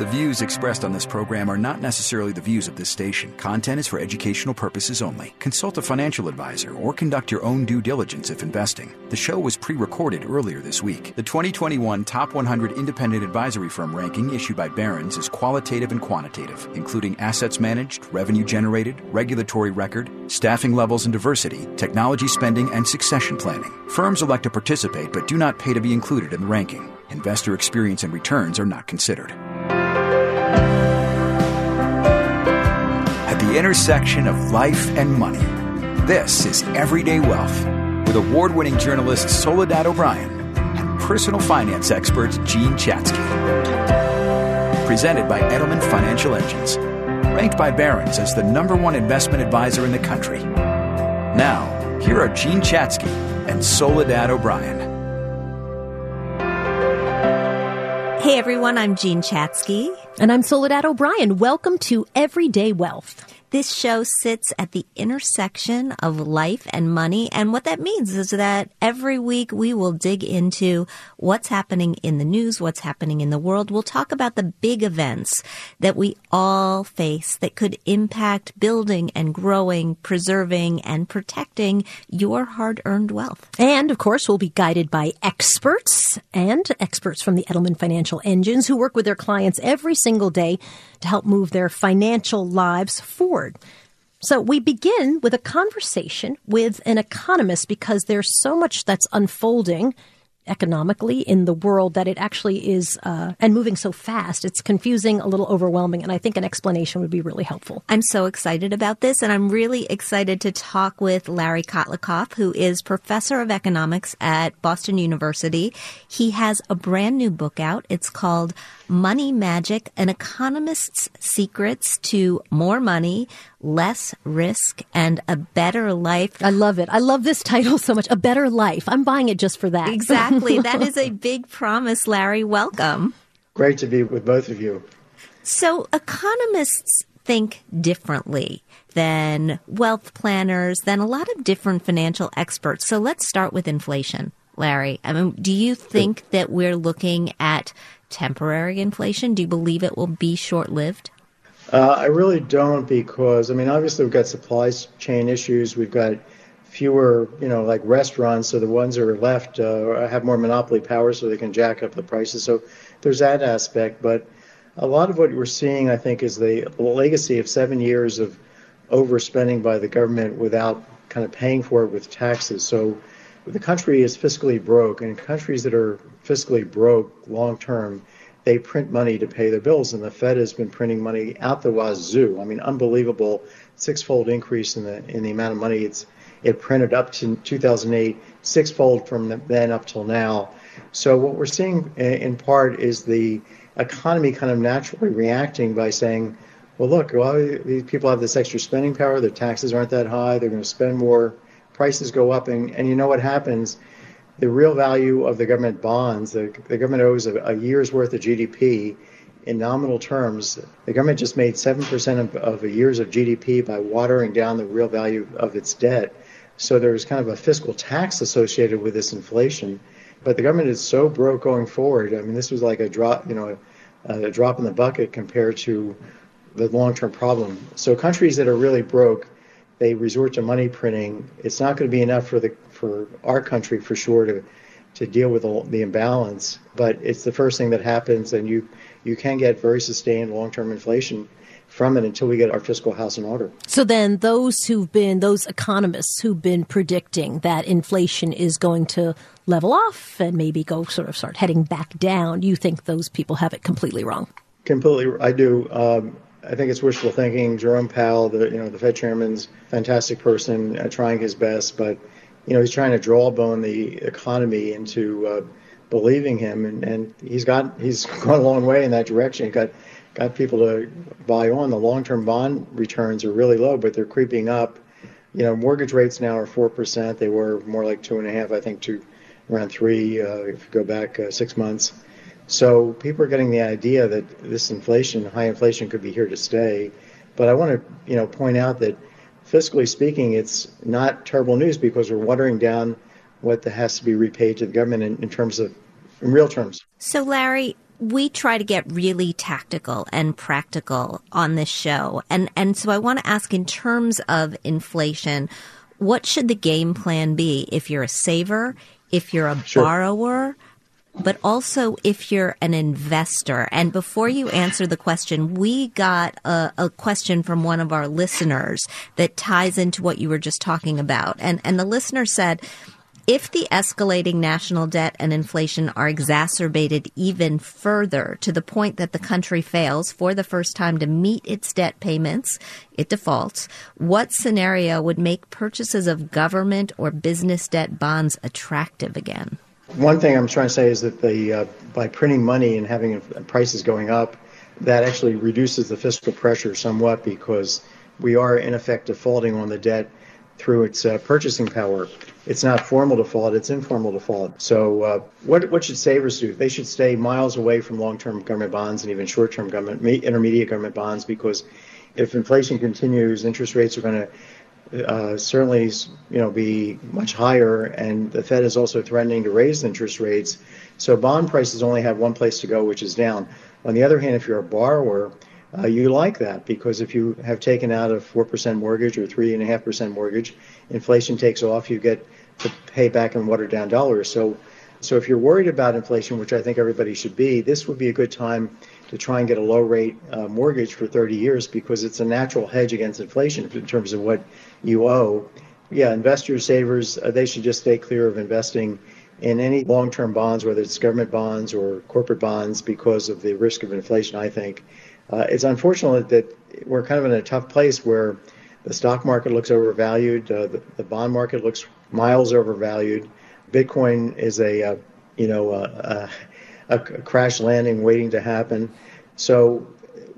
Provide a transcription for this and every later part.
The views expressed on this program are not necessarily the views of this station. Content is for educational purposes only. Consult a financial advisor or conduct your own due diligence if investing. The show was pre recorded earlier this week. The 2021 Top 100 Independent Advisory Firm ranking issued by Barron's is qualitative and quantitative, including assets managed, revenue generated, regulatory record, staffing levels and diversity, technology spending, and succession planning. Firms elect to participate but do not pay to be included in the ranking. Investor experience and returns are not considered. At the intersection of life and money, this is Everyday Wealth with award winning journalist Soledad O'Brien and personal finance expert Jean Chatzky. Presented by Edelman Financial Engines, ranked by Barron's as the number one investment advisor in the country. Now, here are Jean Chatzky and Soledad O'Brien. Everyone, I'm Jean Chatzky. And I'm Soledad O'Brien. Welcome to Everyday Wealth. This show sits at the intersection of life and money. And what that means is that every week we will dig into what's happening in the news, what's happening in the world. We'll talk about the big events that we all face that could impact building and growing, preserving and protecting your hard earned wealth. And of course, we'll be guided by experts and experts from the Edelman Financial Engines who work with their clients every single day to help move their financial lives forward. So we begin with a conversation with an economist because there's so much that's unfolding economically in the world that it actually is uh, and moving so fast. It's confusing a little overwhelming and i think an explanation would be really helpful. I'm so excited about this and i'm really excited to talk with larry kotlikoff who is professor of economics at boston university. He has a brand new book out. It's called money magic an economist's secrets to more money less risk and a better life. I love it. I love this title so much. A better life. I'm buying it just for that. Exactly. that is a big promise, Larry. Welcome. Great to be with both of you. So, economists think differently than wealth planners, than a lot of different financial experts. So, let's start with inflation. Larry, I mean, do you think that we're looking at temporary inflation? Do you believe it will be short lived? Uh, I really don't because I mean obviously we've got supply chain issues. We've got fewer you know like restaurants, so the ones that are left uh, have more monopoly power, so they can jack up the prices. So there's that aspect, but a lot of what we're seeing, I think, is the legacy of seven years of overspending by the government without kind of paying for it with taxes. So the country is fiscally broke, and countries that are fiscally broke long term they print money to pay their bills, and the Fed has been printing money out the wazoo. I mean, unbelievable six-fold increase in the in the amount of money it's it printed up to 2008, sixfold from then up till now. So what we're seeing in part is the economy kind of naturally reacting by saying, well, look, well, these people have this extra spending power. Their taxes aren't that high. They're going to spend more. Prices go up, and, and you know what happens? The real value of the government bonds, the, the government owes a, a, year's worth of GDP in nominal terms. The government just made 7% of, of a year's of GDP by watering down the real value of its debt. So there's kind of a fiscal tax associated with this inflation. But the government is so broke going forward. I mean, this was like a drop, you know, a, a drop in the bucket compared to the long-term problem. So countries that are really broke, they resort to money printing. It's not going to be enough for the for our country for sure to to deal with the imbalance. But it's the first thing that happens, and you you can get very sustained long term inflation from it until we get our fiscal house in order. So then those who've been those economists who've been predicting that inflation is going to level off and maybe go sort of start heading back down, you think those people have it completely wrong? Completely, I do. Um, I think it's wishful thinking. Jerome Powell, the you know the Fed chairman's fantastic person, uh, trying his best, but you know, he's trying to drawbone the economy into uh, believing him, and, and he's got he's gone a long way in that direction. He got got people to buy on. The long-term bond returns are really low, but they're creeping up. You know, mortgage rates now are four percent. They were more like two and a half, I think, to around three uh, if you go back uh, six months. So people are getting the idea that this inflation, high inflation, could be here to stay. But I want to, you know, point out that fiscally speaking, it's not terrible news because we're watering down what has to be repaid to the government in, in terms of in real terms. So, Larry, we try to get really tactical and practical on this show. And, and so I want to ask in terms of inflation, what should the game plan be if you're a saver, if you're a sure. borrower, but also if you're an investor. And before you answer the question, we got a, a, question from one of our listeners that ties into what you were just talking about. And, and the listener said, if the escalating national debt and inflation are exacerbated even further to the point that the country fails for the first time to meet its debt payments, it defaults, what scenario would make purchases of government or business debt bonds attractive again? One thing I'm trying to say is that the uh, by printing money and having prices going up, that actually reduces the fiscal pressure somewhat because we are in effect defaulting on the debt through its uh, purchasing power. It's not formal default; it's informal default. So, uh, what what should savers do? They should stay miles away from long-term government bonds and even short-term government, intermediate government bonds, because if inflation continues, interest rates are going to uh, certainly you know be much higher, and the Fed is also threatening to raise interest rates. So bond prices only have one place to go, which is down. On the other hand, if you're a borrower, uh, you like that because if you have taken out a 4% mortgage or 3.5% mortgage, inflation takes off, you get to pay back in watered down dollars. So, so if you're worried about inflation, which I think everybody should be, this would be a good time to try and get a low rate uh, mortgage for 30 years because it's a natural hedge against inflation in terms of what you owe. Yeah, investors, savers, uh, they should just stay clear of investing in any long term bonds, whether it's government bonds or corporate bonds, because of the risk of inflation, I think. Uh, it's unfortunate that we're kind of in a tough place where the stock market looks overvalued, uh, the, the, bond market looks miles overvalued. Bitcoin is a, uh, you know, a, a, a crash landing waiting to happen. So,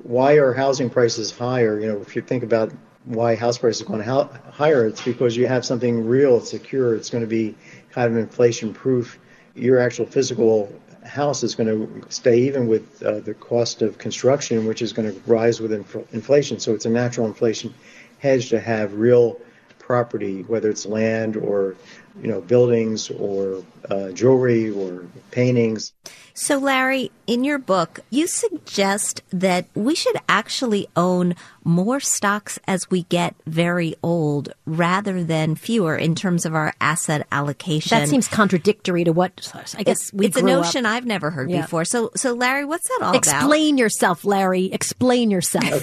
why are housing prices higher? You know, if you think about why house prices are going ha- higher, it's because you have something real, secure. It's going to be kind of inflation proof. Your actual physical house is going to stay even with uh, the cost of construction, which is going to rise with inf- inflation. So it's a natural inflation hedge to have real property, whether it's land or you know buildings or uh, jewelry or paintings. So, Larry, in your book, you suggest that we should actually own more stocks as we get very old rather than fewer in terms of our asset allocation. That seems contradictory to what I guess it's, we It's a notion up. I've never heard yeah. before. So, so Larry, what's that all Explain about? Explain yourself, Larry. Explain yourself.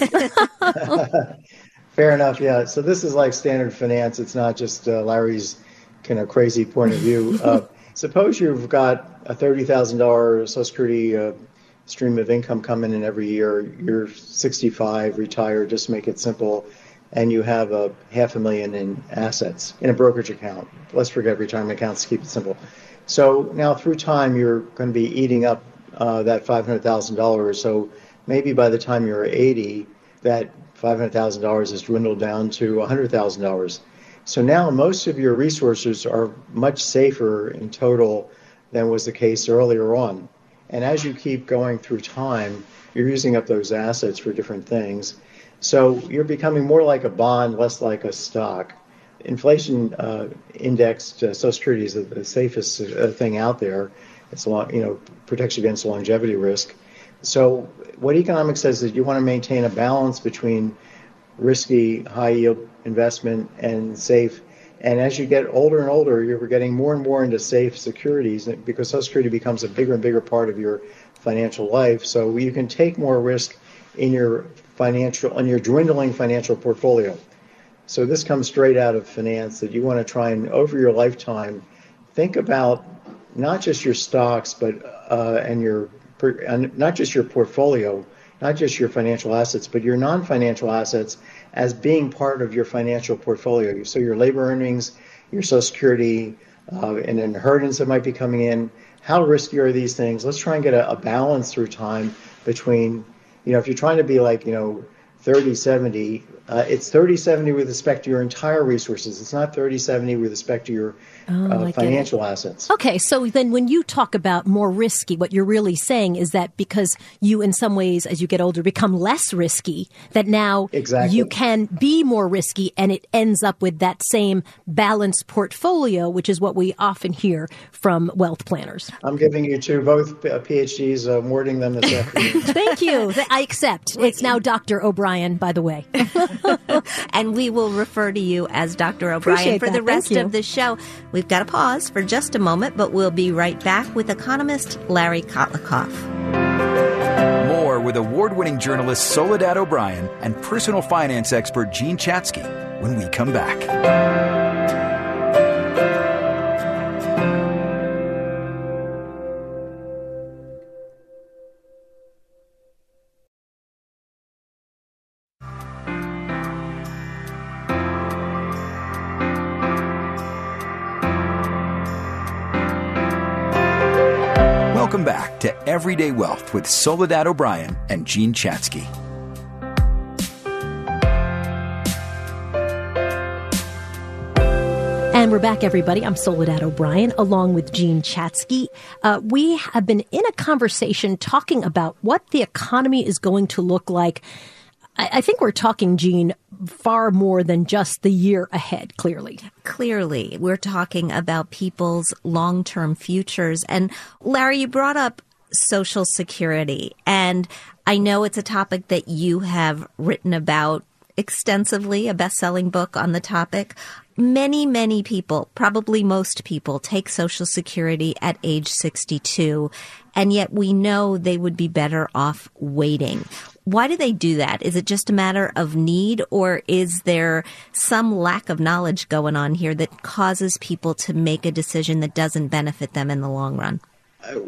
Fair enough. Yeah. So this is like standard finance. It's not just uh, Larry's kind of crazy point of view. Uh, suppose you've got a thirty thousand dollar Social Security uh, stream of income coming in every year. You're 65, retired. Just make it simple, and you have a half a million in assets in a brokerage account. Let's forget retirement accounts. Keep it simple. So now through time, you're going to be eating up uh, that five hundred thousand dollars. So maybe by the time you're 80, that $500,000 has dwindled down to $100,000. So now most of your resources are much safer in total than was the case earlier on. And as you keep going through time, you're using up those assets for different things. So you're becoming more like a bond, less like a stock. Inflation uh, indexed uh, Social Security is the, the safest uh, thing out there. It's long, you know protects against longevity risk. So what economics says is you want to maintain a balance between risky high yield investment and safe. And as you get older and older, you're getting more and more into safe securities because Social Security becomes a bigger and bigger part of your financial life. So you can take more risk in your financial in your dwindling financial portfolio. So this comes straight out of finance that you want to try and over your lifetime think about not just your stocks but uh, and your not just your portfolio, not just your financial assets, but your non-financial assets as being part of your financial portfolio. So your labor earnings, your Social Security, uh, an inheritance that might be coming in. How risky are these things? Let's try and get a, a balance through time between, you know, if you're trying to be like, you know, 30 70. Uh, it's 30 70 with respect to your entire resources. It's not 30 70 with respect to your Oh, uh, financial assets. Okay, so then when you talk about more risky, what you're really saying is that because you, in some ways, as you get older, become less risky, that now Exactly. you can be more risky and it ends up with that same balanced portfolio, which is what we often hear from wealth planners. I'm giving you two both PhDs, uh, awarding them this afternoon. Thank you. I accept. It's now Dr. O'Brien, by the way. and we will refer to you as Dr. O'Brien Appreciate for that. the Thank rest you. of the show. We've got to pause for just a moment, but we'll be right back with economist Larry Kotlikoff. More with award winning journalist Soledad O'Brien and personal finance expert Jean Chatzky when we come back. Welcome back to Everyday Wealth with Soledad O'Brien and Jean Chatzky. And we're back, everybody. I'm Soledad O'Brien, along with Jean Chatzky. Uh, we have been in a conversation talking about what the economy is going to look like. I, I think we're talking, Jean, far more than just the year ahead, clearly. Clearly, we're talking about people's long term futures. And Larry, you brought up Social Security. And I know it's a topic that you have written about extensively, a best selling book on the topic. Many, many people, probably most people, take Social Security at age 62, and yet we know they would be better off waiting. Why do they do that? Is it just a matter of need, or is there some lack of knowledge going on here that causes people to make a decision that doesn't benefit them in the long run?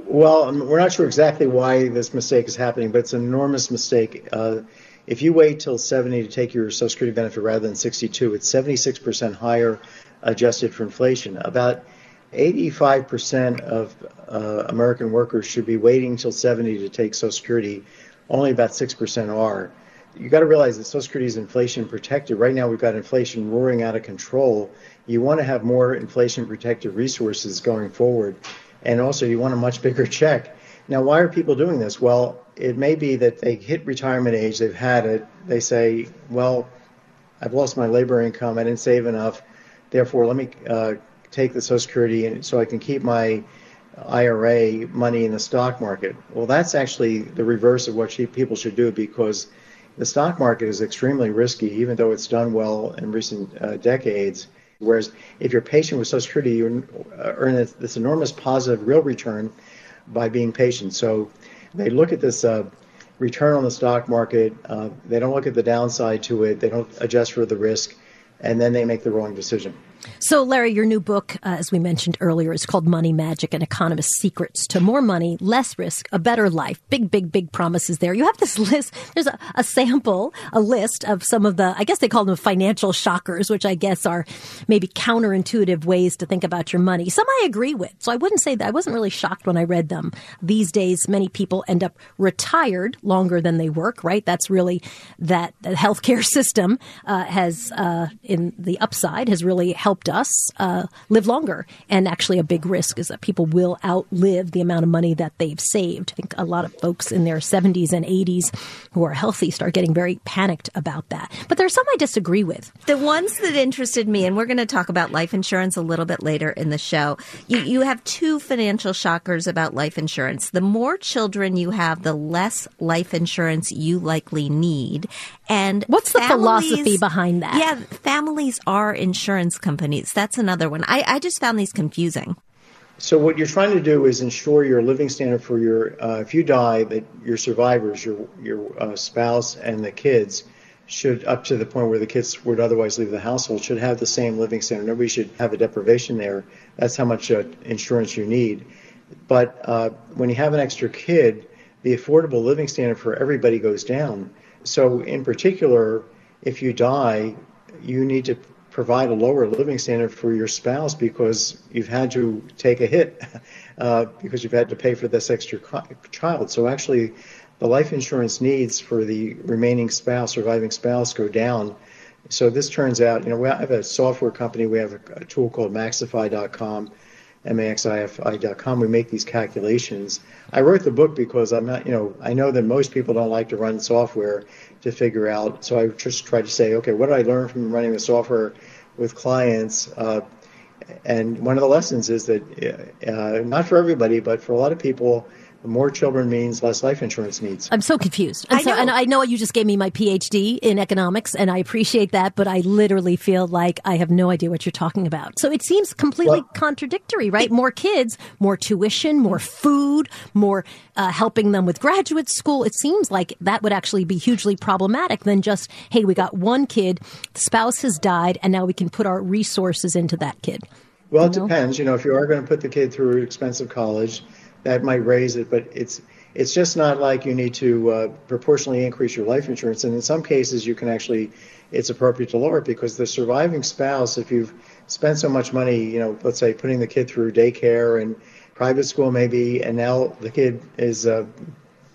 Well, um, we're not sure exactly why this mistake is happening, but it's an enormous mistake. Uh, if you wait till 70 to take your Social Security benefit rather than 62, it's 76% higher adjusted for inflation. About 85% of uh, American workers should be waiting till 70 to take Social Security. Only about 6% are. You got to realize that Social Security is inflation protected. Right now, we've got inflation roaring out of control. You want to have more inflation protected resources going forward. And also, you want a much bigger check. Now, why are people doing this? Well, it may be that they hit retirement age, they've had it. They say, well, I've lost my labor income, I didn't save enough. Therefore, let me uh, take the Social Security so I can keep my IRA money in the stock market. Well, that's actually the reverse of what she, people should do because the stock market is extremely risky, even though it's done well in recent uh, decades. Whereas if you're patient with Social Security, you earn this, this enormous positive real return by being patient. So they look at this uh, return on the stock market. Uh, they don't look at the downside to it. They don't adjust for the risk, and then they make the wrong decision. So, Larry, your new book, uh, as we mentioned earlier, is called Money Magic and Economist Secrets to More Money, Less Risk, a Better Life. Big, big, big promises there. You have this list. There's a, a sample, a list of some of the, I guess they call them financial shockers, which I guess are maybe counterintuitive ways to think about your money. Some I agree with. So I wouldn't say that. I wasn't really shocked when I read them. These days, many people end up retired longer than they work, right? That's really that the healthcare system uh, has, uh, in the upside, has really helped us uh, live longer. And actually, a big risk is that people will outlive the amount of money that they've saved. I think a lot of folks in their 70s and 80s who are healthy start getting very panicked about that. But there are some I disagree with. The ones that interested me, and we're going to talk about life insurance a little bit later in the show. You, you have two financial shockers about life insurance. The more children you have, the less life insurance you likely need. And What's the philosophy behind that? Yeah, families are insurance companies. That's another one. I, I just found these confusing. So what you're trying to do is ensure your living standard for your, uh, if you die, that your survivors, your your uh, spouse and the kids, should up to the point where the kids would otherwise leave the household, should have the same living standard. Nobody should have a deprivation there. That's how much uh, insurance you need. But uh, when you have an extra kid, the affordable living standard for everybody goes down. So in particular, if you die, you need to provide a lower living standard for your spouse because you've had to take a hit uh, because you've had to pay for this extra child. So actually, the life insurance needs for the remaining spouse, surviving spouse, go down. So this turns out, you know, we have a software company. We have a, a tool called MaxiFi.com, M-A-X-I-F-I.com. We make these calculations. I wrote the book because I'm not, you know, I know that most people don't like to run software to figure out. So I just tried to say, okay, what did I learn from running the software with clients? Uh, and one of the lessons is that, uh, not for everybody, but for a lot of people, more children means less life insurance needs. I'm so confused. And I so, know. and I know you just gave me my PhD in economics, and I appreciate that, but I literally feel like I have no idea what you're talking about. So it seems completely Well- contradictory, right? More kids, more tuition, more food, more uh, helping them with graduate school. It seems like that would actually be hugely problematic than just, hey, we got one kid, the spouse has died, and now we can put our resources into that kid. Well, it depends. You know, if you are going to put the kid through expensive college, that might raise it, but it's it's just not like you need to uh, proportionally increase your life insurance. And in some cases, you can actually, it's appropriate to lower it because the surviving spouse, if you've spent so much money, you know, let's say putting the kid through daycare and private school maybe, and now the kid is uh,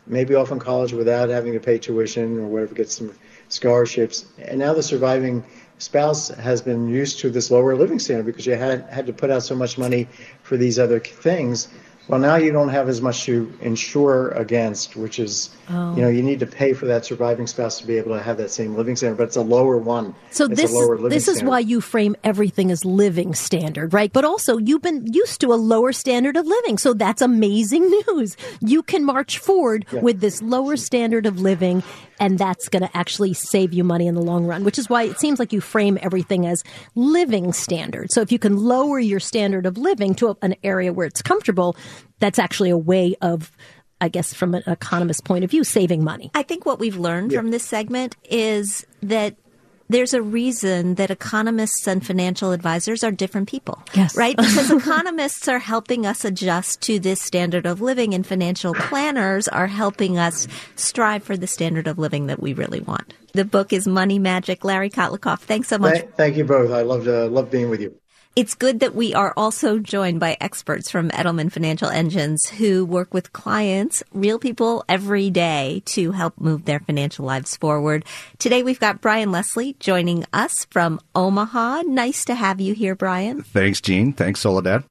maybe off in college without having to pay tuition or whatever, get some scholarships, and now the surviving spouse has been used to this lower living standard because you had had to put out so much money for these other things. Well, now you don't have as much to insure against, which is, Oh. you know, you need to pay for that surviving spouse to be able to have that same living standard, but it's a lower one. So it's this living this is standard. why you frame everything as living standard, right? But also you've been used to a lower standard of living. So that's amazing news. You can march forward with this lower standard of living and that's going to actually save you money in the long run, which is why it seems like you frame everything as living standard. So if you can lower your standard of living to a, an area where it's comfortable, that's actually a way of I guess from an economist point of view, saving money. I think what we've learned from this segment is that there's a reason that economists and financial advisors are different people. Yes. Right? Because economists are helping us adjust to this standard of living and financial planners are helping us strive for the standard of living that we really want. The book is Money Magic. Larry Kotlikoff, thanks so much. Thank, thank you both. I loved uh, love being with you. It's good that we are also joined by experts from Edelman Financial Engines who work with clients, real people every day to help move their financial lives forward. Today we've got Brian Leslie joining us from Omaha. Nice to have you here, Brian. Thanks, Jean. Thanks, Soledad.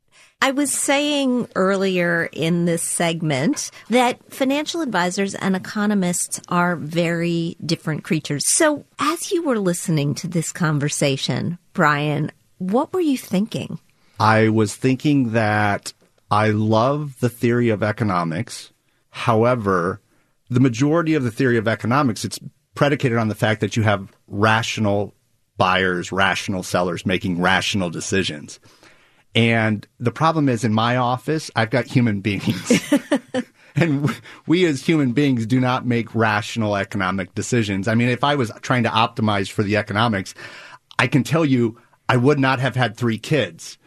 I was saying earlier in this segment that financial advisors and economists are very different creatures. So as you were listening to this conversation, Brian, what were you thinking? I was thinking that I love the theory of economics. However, the majority of the theory of economics, it's predicated on the fact that you have rational buyers, rational sellers making rational decisions. And the problem is in my office, I've got human beings. and we as human beings do not make rational economic decisions. I mean, if I was trying to optimize for the economics, I can tell you I would not have had three kids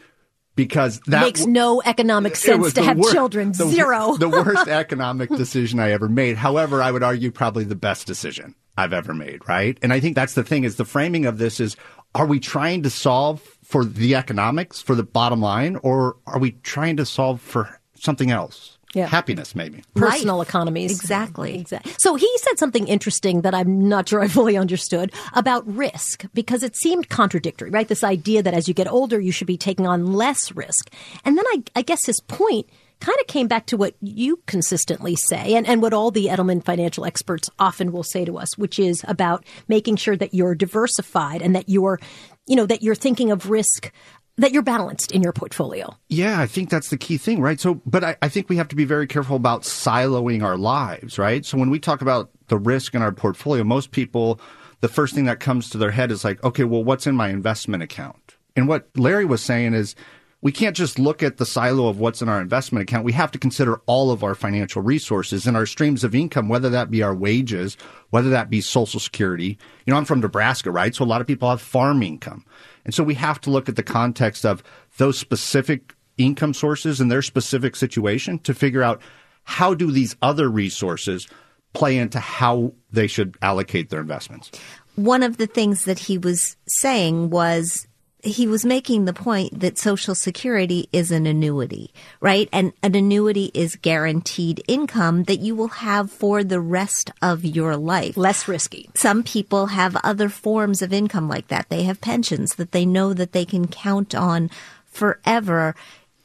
because that Makes no economic sense to have wor- children. the Zero. the worst economic decision I ever made. However, I would argue probably the best decision I've ever made, right? And I think that's the thing is the framing of this is are we trying to solve for the economics, for the bottom line, or are we trying to solve for something else? Yeah. Happiness, maybe. personal Life. economies. Exactly. Exactly. So he said something interesting that I'm not sure I fully understood about risk because it seemed contradictory, right? This idea that as you get older, you should be taking on less risk. And then I, I guess his point kind of came back to what you consistently say and, and what all the Edelman financial experts often will say to us, which is about making sure that you're diversified and that you're, you know, that you're thinking of risk, that you're balanced in your portfolio. Yeah, I think that's the key thing, right? So, but I, I think we have to be very careful about siloing our lives, right? So when we talk about the risk in our portfolio, most people, the first thing that comes to their head is like, okay, well, what's in my investment account? And what Larry was saying is, we can't just look at the silo of what's in our investment account. We have to consider all of our financial resources and our streams of income, whether that be our wages, whether that be social security. You know, I'm from Nebraska, right? So a lot of people have farm income. And so we have to look at the context of those specific income sources and their specific situation to figure out how do these other resources play into how they should allocate their investments. One of the things that he was saying was he was making the point that Social Security is an annuity, right? And an annuity is guaranteed income that you will have for the rest of your life. Less risky. Some people have other forms of income like that. They have pensions that they know that they can count on forever.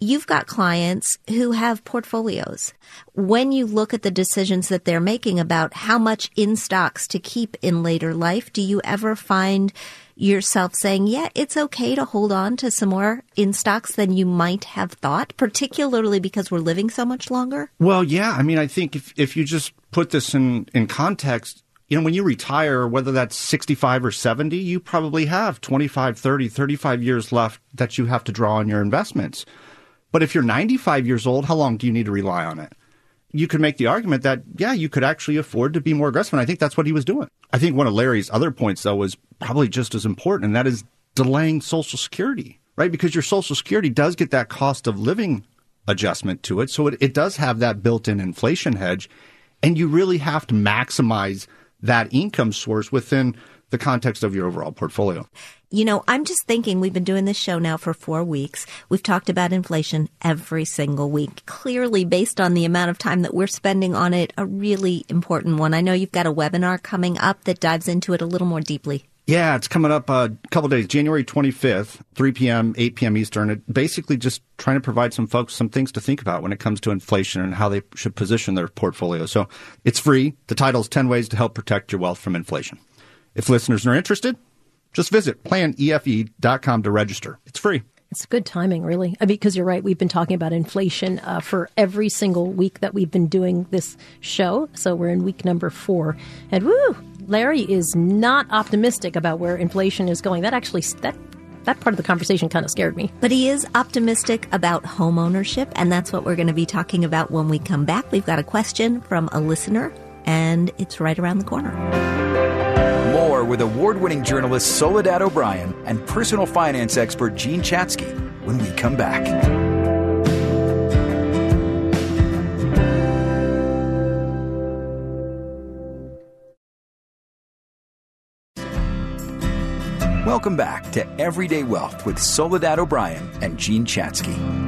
You've got clients who have portfolios. When you look at the decisions that they're making about how much in stocks to keep in later life, do you ever find yourself saying, yeah, it's okay to hold on to some more in stocks than you might have thought, particularly because we're living so much longer? Well, yeah. I mean, I think if, if you just put this in, in context, you know, when you retire, whether that's 65 or 70, you probably have 25, 30, 35 years left that you have to draw on your investments. But if you're 95 years old, how long do you need to rely on it? You could make the argument that, yeah, you could actually afford to be more aggressive. And I think that's what he was doing. I think one of Larry's other points, though, was probably just as important, and that is delaying Social Security, right? Because your Social Security does get that cost of living adjustment to it. So it, it does have that built in inflation hedge. And you really have to maximize that income source within the context of your overall portfolio. You know, I'm just thinking we've been doing this show now for four weeks. We've talked about inflation every single week. Clearly, based on the amount of time that we're spending on it, a really important one. I know you've got a webinar coming up that dives into it a little more deeply. Yeah, it's coming up uh, a couple days, January 25th, 3 p.m., 8 p.m. Eastern. It basically just trying to provide some folks some things to think about when it comes to inflation and how they should position their portfolio. So it's free. The title is 10 Ways to Help Protect Your Wealth from Inflation. If listeners are interested, just visit planefe.com to register. It's free. It's good timing, really, because you're right. We've been talking about inflation uh, for every single week that we've been doing this show. So we're in week number four, and woo, Larry is not optimistic about where inflation is going. That actually that that part of the conversation kind of scared me. But he is optimistic about home ownership, and that's what we're going to be talking about when we come back. We've got a question from a listener, and it's right around the corner with award winning journalist Soledad O'Brien and personal finance expert Jean Chatzky when we come back. Welcome back to Everyday Wealth with Soledad O'Brien and Jean Chatzky.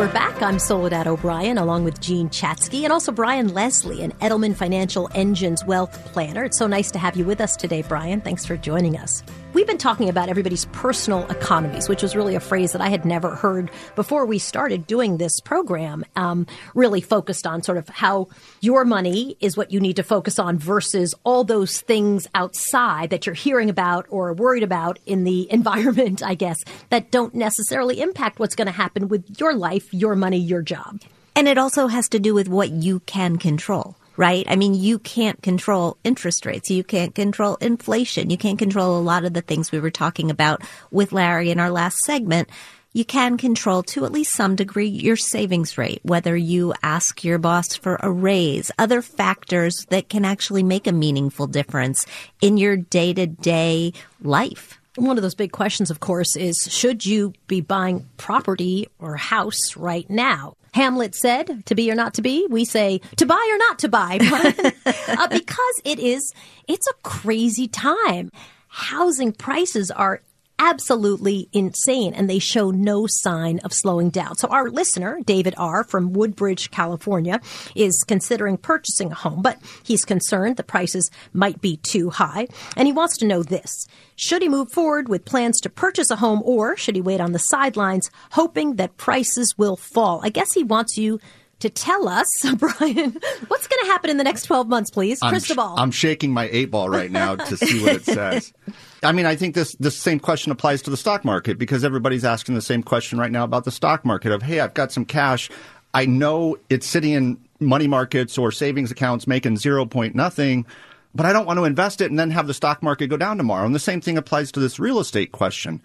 We're back. I'm Soledad O'Brien along with Jean Chatzky and also Brian Leslie, an Edelman Financial Engines wealth planner. It's so nice to have you with us today, Brian. Thanks for joining us. We've been talking about everybody's personal economies, which was really a phrase that I had never heard before we started doing this program. Um, really focused on sort of how your money is what you need to focus on versus all those things outside that you're hearing about or worried about in the environment, I guess, that don't necessarily impact what's going to happen with your life, your money, your job. And it also has to do with what you can control right? I mean, you can't control interest rates. You can't control inflation. You can't control a lot of the things we were talking about with Larry in our last segment. You can control to at least some degree your savings rate, whether you ask your boss for a raise, other factors that can actually make a meaningful difference in your day to day life. One of those big questions, of course, is should you be buying property or house right now? Hamlet said, to be or not to be. We say, to buy or not to buy. uh, because it is, it's a crazy time. Housing prices are absolutely insane and they show no sign of slowing down. So our listener, David R. from Woodbridge, California, is considering purchasing a home, but he's concerned the prices might be too high. And he wants to know this. Should he move forward with plans to purchase a home or should he wait on the sidelines hoping that prices will fall? I guess he wants you to tell us, Brian, what's going to happen in the next 12 months, please? Crystal ball. I'm shaking my eight ball right now to see what it says. I mean, I think this, this same question applies to the stock market because everybody's asking the same question right now about the stock market of, hey, I've got some cash. I know it's sitting in money markets or savings accounts making zero point nothing, but I don't want to invest it and then have the stock market go down tomorrow. And the same thing applies to this real estate question.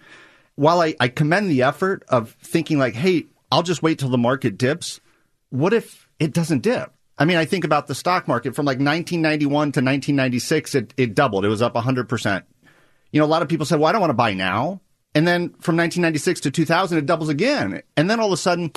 While I, I commend the effort of thinking like, hey, I'll just wait till the market dips what if it doesn't dip? I mean, I think about the stock market from like 1991 to 1996, it, it doubled. It was up 100%. You know, a lot of people said, well, I don't want to buy now. And then from 1996 to 2000, it doubles again. And then all of a sudden,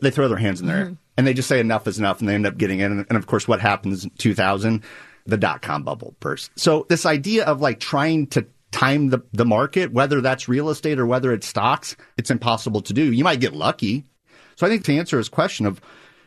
they throw their hands in there mm-hmm. and they just say enough is enough and they end up getting in. And of course, what happens in 2000? the dot com bubble burst. So this idea of like trying to time the, the market, whether that's real estate or whether it's stocks, it's impossible to do. You might get lucky. So I think to answer his question of,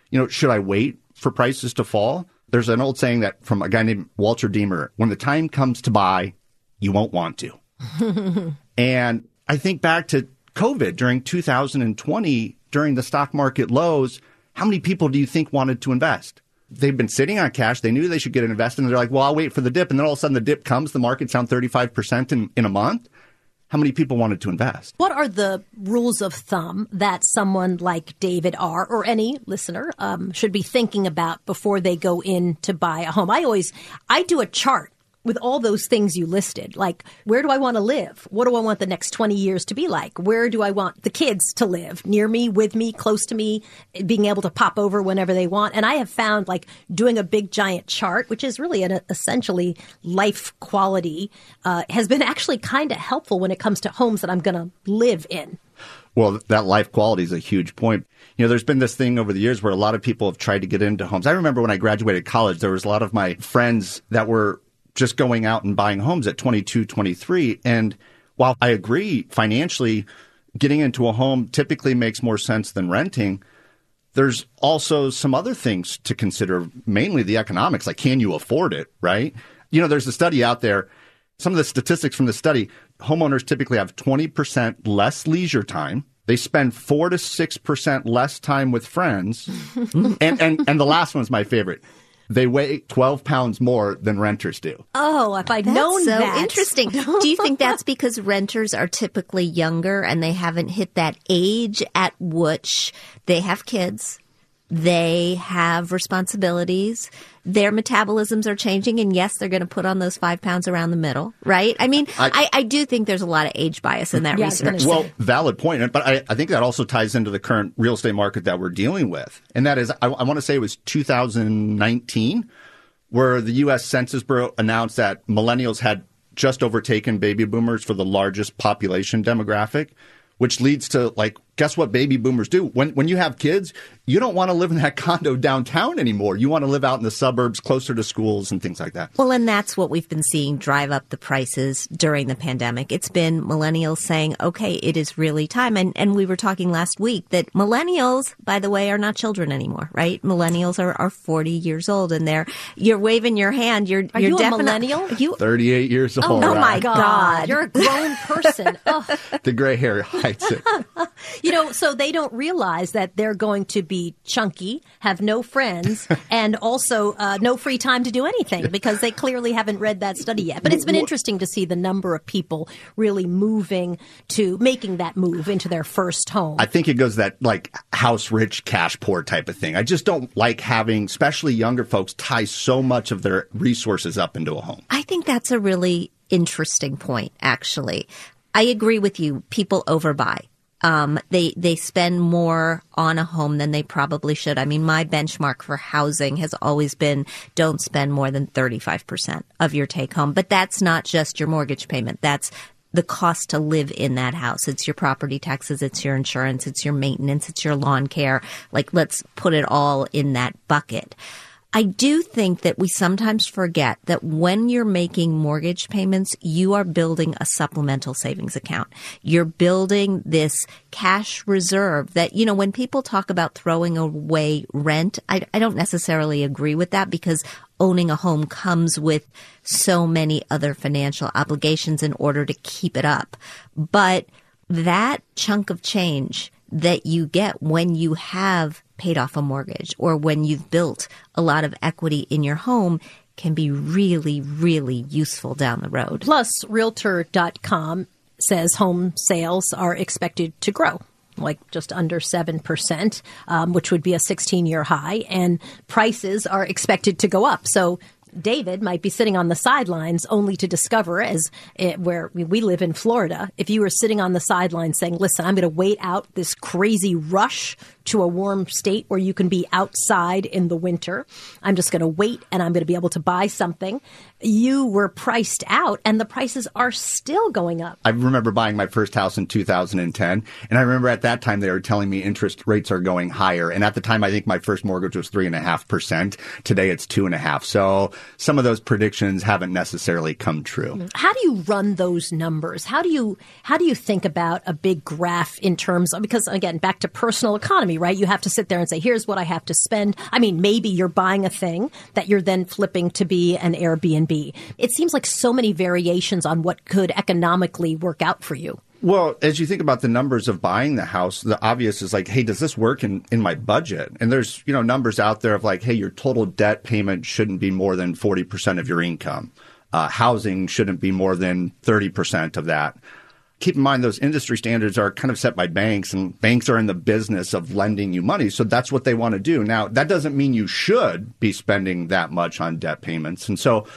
you know, should I wait for prices to fall? There's an old saying that from a guy named Walter Deemer, when the time comes to buy, you won't want to. and I think back to COVID during 2020, during the stock market lows, how many people do you think wanted to invest? They've been sitting on cash. They knew they should get invested. And they're like, well, I'll wait for the dip. And then all of a sudden the dip comes, the market's down 35% in, in a month. How many people wanted to invest? What are the rules of thumb that someone like David R. or any listener um, should be thinking about before they go in to buy a home? I always, I do a chart with all those things you listed, like where do I want to live? What do I want the next 20 years to be like? Where do I want the kids to live? Near me, with me, close to me, being able to pop over whenever they want. And I have found like doing a big giant chart, which is really an essentially life quality, uh, has been actually kind of helpful when it comes to homes that I'm going to live in. Well, that life quality is a huge point. You know, there's been this thing over the years where a lot of people have tried to get into homes. I remember when I graduated college, there was a lot of my friends that were just going out and buying homes at 22, 23. And while I agree financially, getting into a home typically makes more sense than renting. There's also some other things to consider, mainly the economics. Like, can you afford it? Right? You know, there's a study out there. Some of the statistics from the study homeowners typically have 20% less leisure time. They spend four to 6% less time with friends. and, and, and the last one's my favorite they weigh 12 pounds more than renters do. Oh, if I'd that's known so that. interesting. do you think that's because renters are typically younger and they haven't hit that age at which they have kids? They have responsibilities. Their metabolisms are changing. And yes, they're going to put on those five pounds around the middle, right? I mean, I, I, I do think there's a lot of age bias in that Yeah, research. Well, valid point. But I, I think that also ties into the current real estate market that we're dealing with. And that is, I, I want to say it was 2019 where the U.S. Census Bureau announced that millennials had just overtaken baby boomers for the largest population demographic, which leads to like, guess what baby boomers do? When, when you have kids, you don't want to live in that condo downtown anymore. You want to live out in the suburbs closer to schools and things like that. Well, and that's what we've been seeing drive up the prices during the pandemic. It's been millennials saying, okay, it is really time. And, and we were talking last week that millennials, by the way, are not children anymore, right? Millennials are, are 40 years old and they're, you're waving your hand. You're, Are you're you a definite- millennial? You, 38 years oh old. oh my right? God. You're a grown person. Ugh. The gray hair hides it. You know, so they don't realize that they're going to be chunky, have no friends, and also uh, no free time to do anything because they clearly haven't read that study yet. But it's been interesting to see the number of people really moving to making that move into their first home. I think it goes that like house rich, cash poor type of thing. I just don't like having, especially younger folks, tie so much of their resources up into a home. I think that's a really interesting point, actually. I agree with you. People overbuy. Um, they they spend more on a home than they probably should. I mean, my benchmark for housing has always been don't spend more than thirty five percent of your take home. But that's not just your mortgage payment. That's the cost to live in that house. It's your property taxes, it's your insurance, it's your maintenance, it's your lawn care. Like, let's put it all in that bucket. I do think that we sometimes forget that when you're making mortgage payments, you are building a supplemental savings account. You're building this cash reserve that, you know, when people talk about throwing away rent, I, I don't necessarily agree with that because owning a home comes with so many other financial obligations in order to keep it up. But that chunk of change that you get when you have paid off a mortgage or when you've built a lot of equity in your home can be really, really useful down the road. Plus, Realtor.com says home sales are expected to grow. Like just under 7%, um, which would be a 16 year high, and prices are expected to go up. So David might be sitting on the sidelines only to discover, as it, where we live in Florida, if you were sitting on the sidelines saying, listen, I'm going to wait out this crazy rush to a warm state where you can be outside in the winter. I'm just going to wait and I'm going to be able to buy something. You were priced out and the prices are still going up. I remember buying my first house in 2010. And I remember at that time they were telling me interest rates are going higher. And at the time, I think my first mortgage was three and a half percent. Today it's two and a half. So some of those predictions haven't necessarily come true. How do you run those numbers? How do you how do you think about a big graph in terms of because again, back to personal economy, right? You have to sit there and say, here's what I have to spend. I mean, maybe you're buying a thing that you're then flipping to be an Airbnb. It seems like so many variations on what could economically work out for you. Well, as you think about the numbers of buying the house, the obvious is like, hey, does this work in, in my budget? And there's, you know, numbers out there of like, hey, your total debt payment shouldn't be more than 40% of your income. Uh, housing shouldn't be more than 30% of that. Keep in mind those industry standards are kind of set by banks and banks are in the business of lending you money. So that's what they want to do. Now, that doesn't mean you should be spending that much on debt payments. And so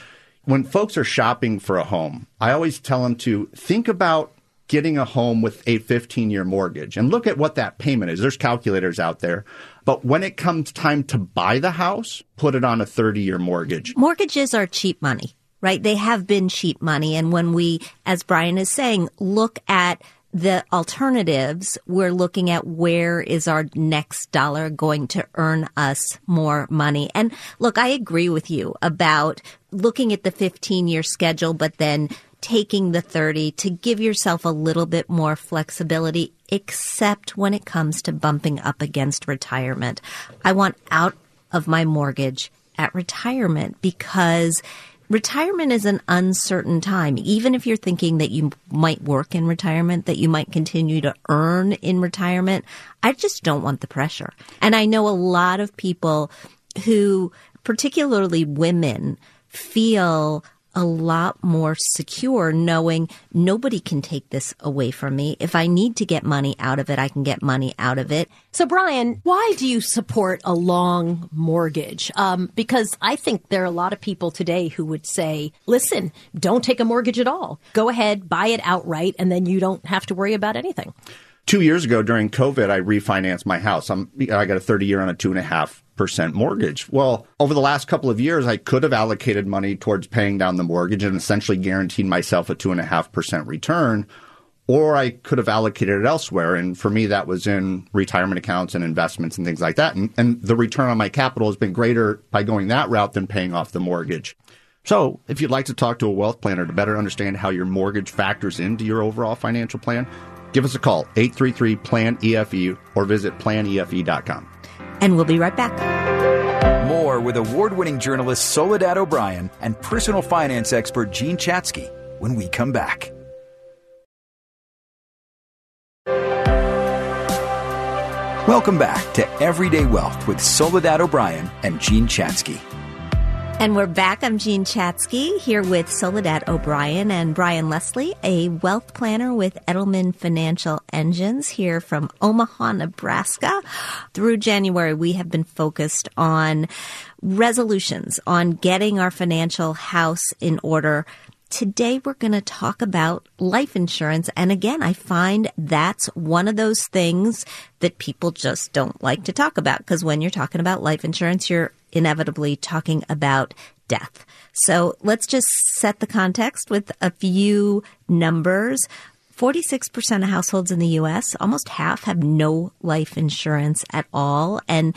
when folks are shopping for a home, I always tell them to think about getting a home with a 15 year mortgage and look at what that payment is. There's calculators out there. But when it comes time to buy the house, put it on a 30 year mortgage. Mortgages are cheap money, right? They have been cheap money. And when we, as Brian is saying, look at the alternatives, we're looking at where is our next dollar going to earn us more money. And look, I agree with you about looking at the 15 year schedule, but then taking the 30 to give yourself a little bit more flexibility, except when it comes to bumping up against retirement. I want out of my mortgage at retirement because retirement is an uncertain time. Even if you're thinking that you might work in retirement, that you might continue to earn in retirement, I just don't want the pressure. And I know a lot of people who, particularly women, feel a lot more secure knowing nobody can take this away from me. If I need to get money out of it, I can get money out of it. So, Brian, why do you support a long mortgage? Um, because I think there are a lot of people today who would say, listen, don't take a mortgage at all. Go ahead, buy it outright, and then you don't have to worry about anything. Two years ago during COVID, I refinanced my house. I'm, I got a 30 year on a two and a half percent mortgage. Well, over the last couple of years, I could have allocated money towards paying down the mortgage and essentially guaranteed myself a two and a half percent return. Or I could have allocated it elsewhere. And for me, that was in retirement accounts and investments and things like that. And, and the return on my capital has been greater by going that route than paying off the mortgage. So, if you'd like to talk to a wealth planner to better understand how your mortgage factors into your overall financial plan, Give us a call, 833 PLAN EFE, or visit planefe.com. And we'll be right back. More with award winning journalist Soledad O'Brien and personal finance expert Jean Chatzky when we come back. Welcome back to Everyday Wealth with Soledad O'Brien and Jean Chatzky. And we're back. I'm Jean Chatzky here with Soledad O'Brien and Brian Leslie, a wealth planner with Edelman Financial Engines here from Omaha, Nebraska. Through January, we have been focused on resolutions, on getting our financial house in order. Today we're going to talk about life insurance. And again, I find that's one of those things that people just don't like to talk about because when you're talking about life insurance, you're inevitably talking about death. So let's just set the context with a few numbers. 46% of households in the US, almost half have no life insurance at all. And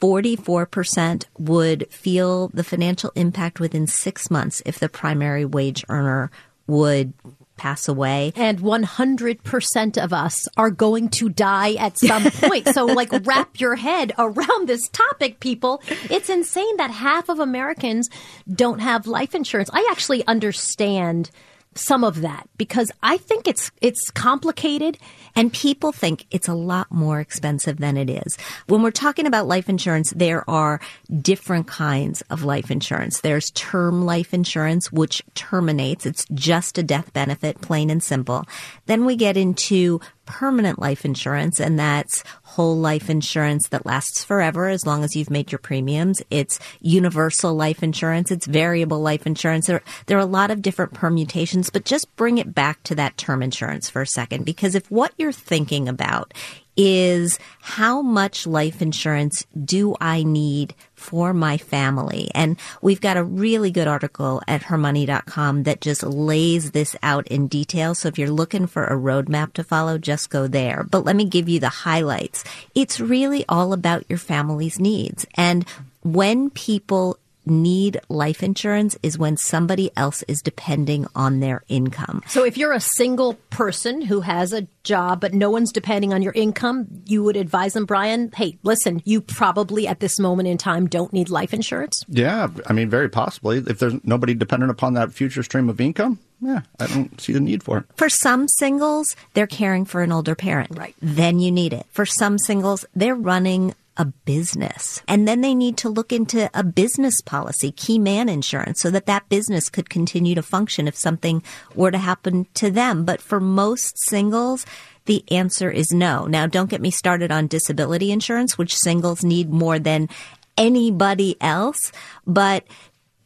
44% would feel the financial impact within six months if the primary wage earner would pass away. And 100% of us are going to die at some point. so, like, wrap your head around this topic, people. It's insane that half of Americans don't have life insurance. I actually understand some of that because I think it's it's complicated and people think it's a lot more expensive than it is. When we're talking about life insurance, there are different kinds of life insurance. There's term life insurance, which terminates. It's just a death benefit, plain and simple. Then we get into permanent life insurance, and that's whole life insurance that lasts forever as long as you've made your premiums. It's universal life insurance. It's variable life insurance. There, there are a lot of different permutations, but just bring it back to that term insurance for a second, because if what you're thinking about is how much life insurance do I need for my family? And we've got a really good article at hermoney.com that just lays this out in detail. So if you're looking for a roadmap to follow, just go there. But let me give you the highlights. It's really all about your family's needs. And when people need life insurance is when somebody else is depending on their income. So if you're a single person who has a job, but no one's depending on your income, you would advise them, Brian, hey, listen, you probably at this moment in time don't need life insurance? Yeah, I mean, very possibly. If there's nobody dependent upon that future stream of income, yeah, I don't see the need for it. For some singles, they're caring for an older parent. Right. Then you need it. For some singles, they're running a business. And then they need to look into a business policy, key man insurance, so that that business could continue to function if something were to happen to them. But for most singles, the answer is no. Now, don't get me started on disability insurance, which singles need more than anybody else, but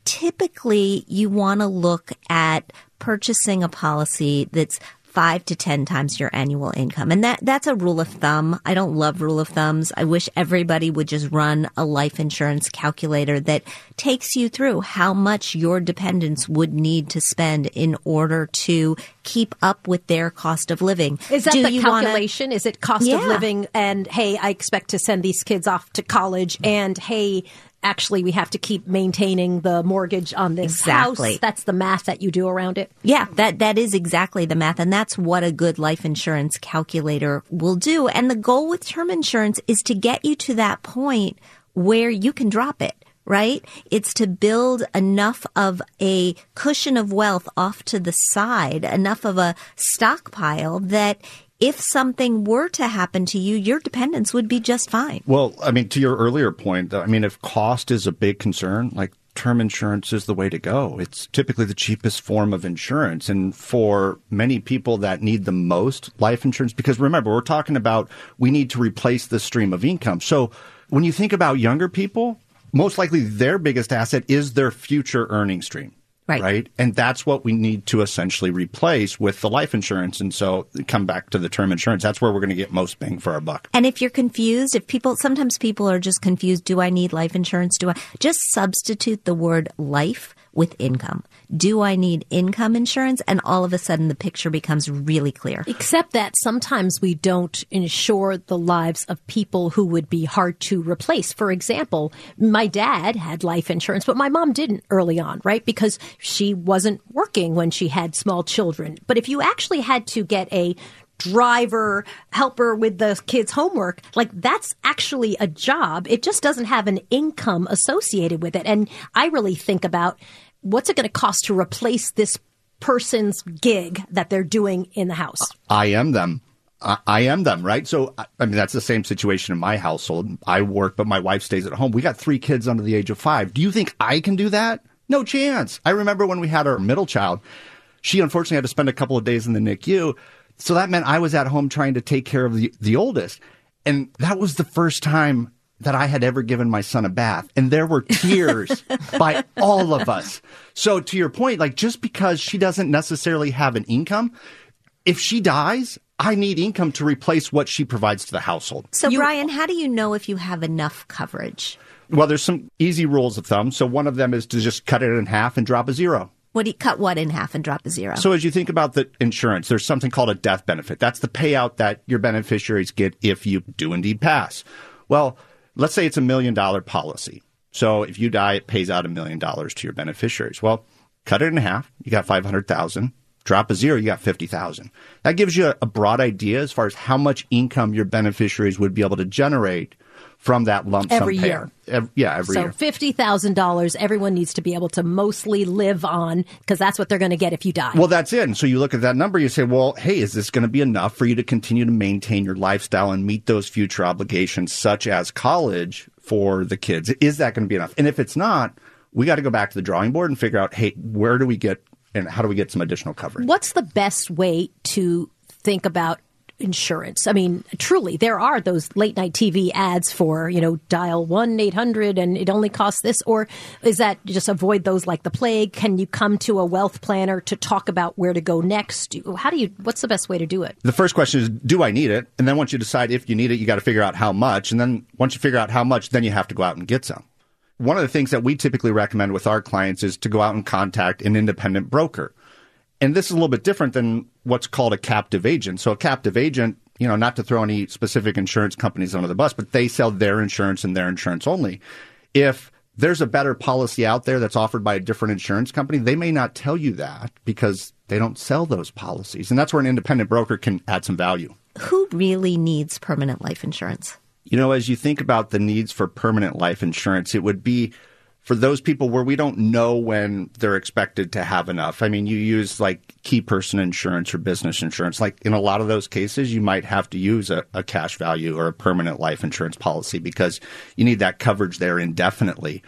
typically you want to look at purchasing a policy that's five to ten times your annual income. And that, that's a rule of thumb. I don't love rule of thumbs. I wish everybody would just run a life insurance calculator that takes you through how much your dependents would need to spend in order to keep up with their cost of living. Is that Do the you wanna- calculation? Is it cost of living and hey, I expect to send these kids off to college and hey, actually we have to keep maintaining the mortgage on this Exactly. house. That's the math that you do around it. Yeah, that that is exactly the math and that's what a good life insurance calculator will do. And the goal with term insurance is to get you to that point where you can drop it. Right? It's to build enough of a cushion of wealth off to the side, enough of a stockpile that if something were to happen to you, your dependents would be just fine. Well, I mean, to your earlier point, I mean, if cost is a big concern, like term insurance is the way to go. It's typically the cheapest form of insurance. And for many people that need the most life insurance, because remember, we're talking about we need to replace the stream of income. So when you think about younger people, most likely their biggest asset is their future earning stream. Right. Right. And that's what we need to essentially replace with the life insurance. And so come back to the term insurance. That's where we're going to get most bang for our buck. And if you're confused, if people, sometimes people are just confused, do I need life insurance? Do I just substitute the word life with income? Do I need income insurance? And all of a sudden the picture becomes really clear. Except that sometimes we don't insure the lives of people who would be hard to replace. For example, my dad had life insurance, but my mom didn't early on, right? Because she wasn't working when she had small children. But if you actually had to get a driver, helper with the kids' homework, like that's actually a job. It just doesn't have an income associated with it. And I really think about what's it going to cost to replace this person's gig that they're doing in the house. I am them. I, am them, right? So, I mean, that's the same situation in my household. I work, but my wife stays at home. We got three kids under the age of five. Do you think I can do that? No chance. I remember when we had our middle child, she unfortunately had to spend a couple of days in the NICU. So that meant I was at home trying to take care of the, the oldest. And that was the first time that I had ever given my son a bath. And there were tears by all of us. So to your point, like just because she doesn't necessarily have an income, if she dies, I need income to replace what she provides to the household. So, Brian, how do you know if you have enough coverage? Well, there's some easy rules of thumb. So one of them is to just cut it in half and drop a zero. What do you cut what in half and drop a zero? So as you think about the insurance, there's something called a death benefit. That's the payout that your beneficiaries get if you do indeed pass. Well, let's say it's a million dollar policy. So if you die, it pays out a million dollars to your beneficiaries. Well, cut it in half. You got 500,000. Drop a zero, you got 50,000. That gives you a, a broad idea as far as how much income your beneficiaries would be able to generate from that lump sum Every year. Ev- yeah, every year. so fifty thousand dollars, everyone needs to be able to mostly live on because that's what they're going to get if you die. Well, that's it. And so you look at that number, you say, well, hey, is this going to be enough for you to continue to maintain your lifestyle and meet those future obligations, such as college for the kids? Is that going to be enough? And if it's not, we got to go back to the drawing board and figure out, hey, where do we get and how do we get some additional coverage? What's the best way to think about insurance? I mean, truly, there are those late night TV ads for, you know, dial 1 800 and it only costs this. Or is that just avoid those like the plague? Can you come to a wealth planner to talk about where to go next? How do you, what's the best way to do it? The first question is, do I need it? And then once you decide if you need it, you got to figure out how much. And then once you figure out how much, then you have to go out and get some. One of the things that we typically recommend with our clients is to go out and contact an independent broker. And this is a little bit different than what's called a captive agent. So a captive agent, you know, not to throw any specific insurance companies under the bus, but they sell their insurance and their insurance only. If there's a better policy out there that's offered by a different insurance company. They may not tell you that because they don't sell those policies. And that's where an independent broker can add some value. Who really needs permanent life insurance? You know, as you think about the needs for permanent life insurance, it would be for those people where we don't know when they're expected to have enough. I mean, you use like key person insurance or business insurance. Like in a lot of those cases, you might have to use a, a, cash value or a permanent life insurance policy because you need that coverage there indefinitely.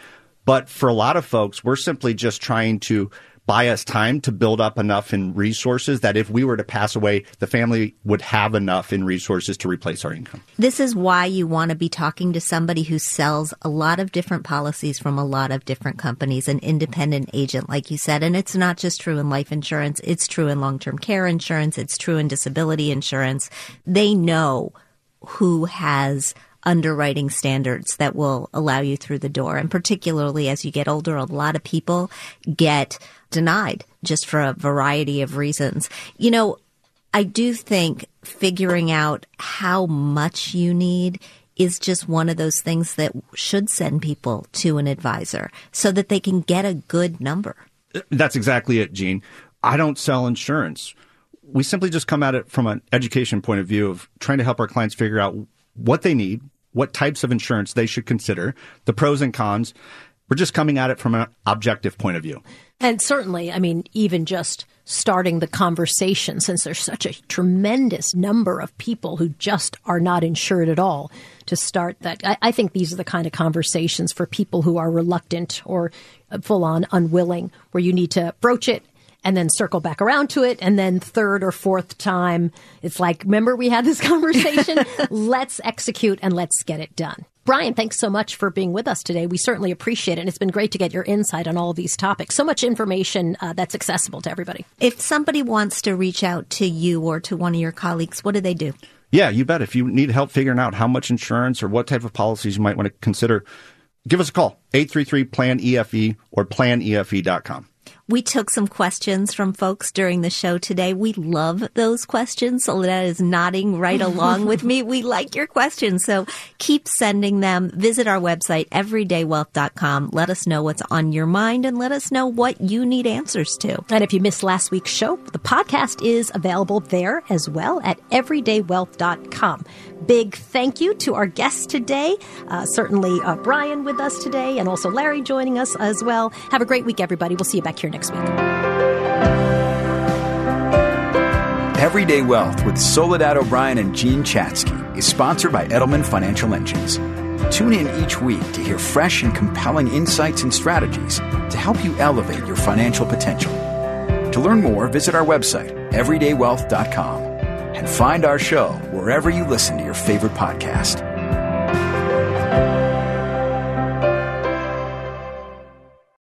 But for a lot of folks, we're simply just trying to buy us time to build up enough in resources that if we were to pass away, the family would have enough in resources to replace our income. This is why you want to be talking to somebody who sells a lot of different policies from a lot of different companies, an independent agent, like you said. And it's not just true in life insurance. It's true in long-term care insurance. It's true in disability insurance. They know who has underwriting standards that will allow you through the door. And particularly as you get older, a lot of people get denied just for a variety of reasons. You know, I do think figuring out how much you need is just one of those things that should send people to an advisor so that they can get a good number. That's exactly it, Jean. I don't sell insurance. We simply just come at it from an education point of view of trying to help our clients figure out what they need, what types of insurance they should consider, the pros and cons. We're just coming at it from an objective point of view. And certainly, I mean, even just starting the conversation, since there's such a tremendous number of people who just are not insured at all, to start that. I, I think these are the kind of conversations for people who are reluctant or full on unwilling, where you need to broach it and then circle back around to it. And then third or fourth time, it's like, remember we had this conversation? let's execute and let's get it done. Brian, thanks so much for being with us today. We certainly appreciate it. And it's been great to get your insight on all of these topics. So much information uh, that's accessible to everybody. If somebody wants to reach out to you or to one of your colleagues, what do they do? Yeah, you bet. If you need help figuring out how much insurance or what type of policies you might want to consider, give us a call 833 plan EFE or planefe.com. We took some questions from folks during the show today. We love those questions. Soledad is nodding right along with me. We like your questions. So keep sending them. Visit our website, everydaywealth.com. Let us know what's on your mind and let us know what you need answers to. And if you missed last week's show, the podcast is available there as well at everydaywealth.com. Big thank you to our guests today. Uh, certainly uh, Brian with us today and also Larry joining us as well. Have a great week, everybody. We'll see you back here next week. Everyday Wealth with Soledad O'Brien and Jean Chatzky is sponsored by Edelman Financial Engines. Tune in each week to hear fresh and compelling insights and strategies to help you elevate your financial potential. To learn more, visit our website, everydaywealth.com, and find our show wherever you listen to your favorite podcast.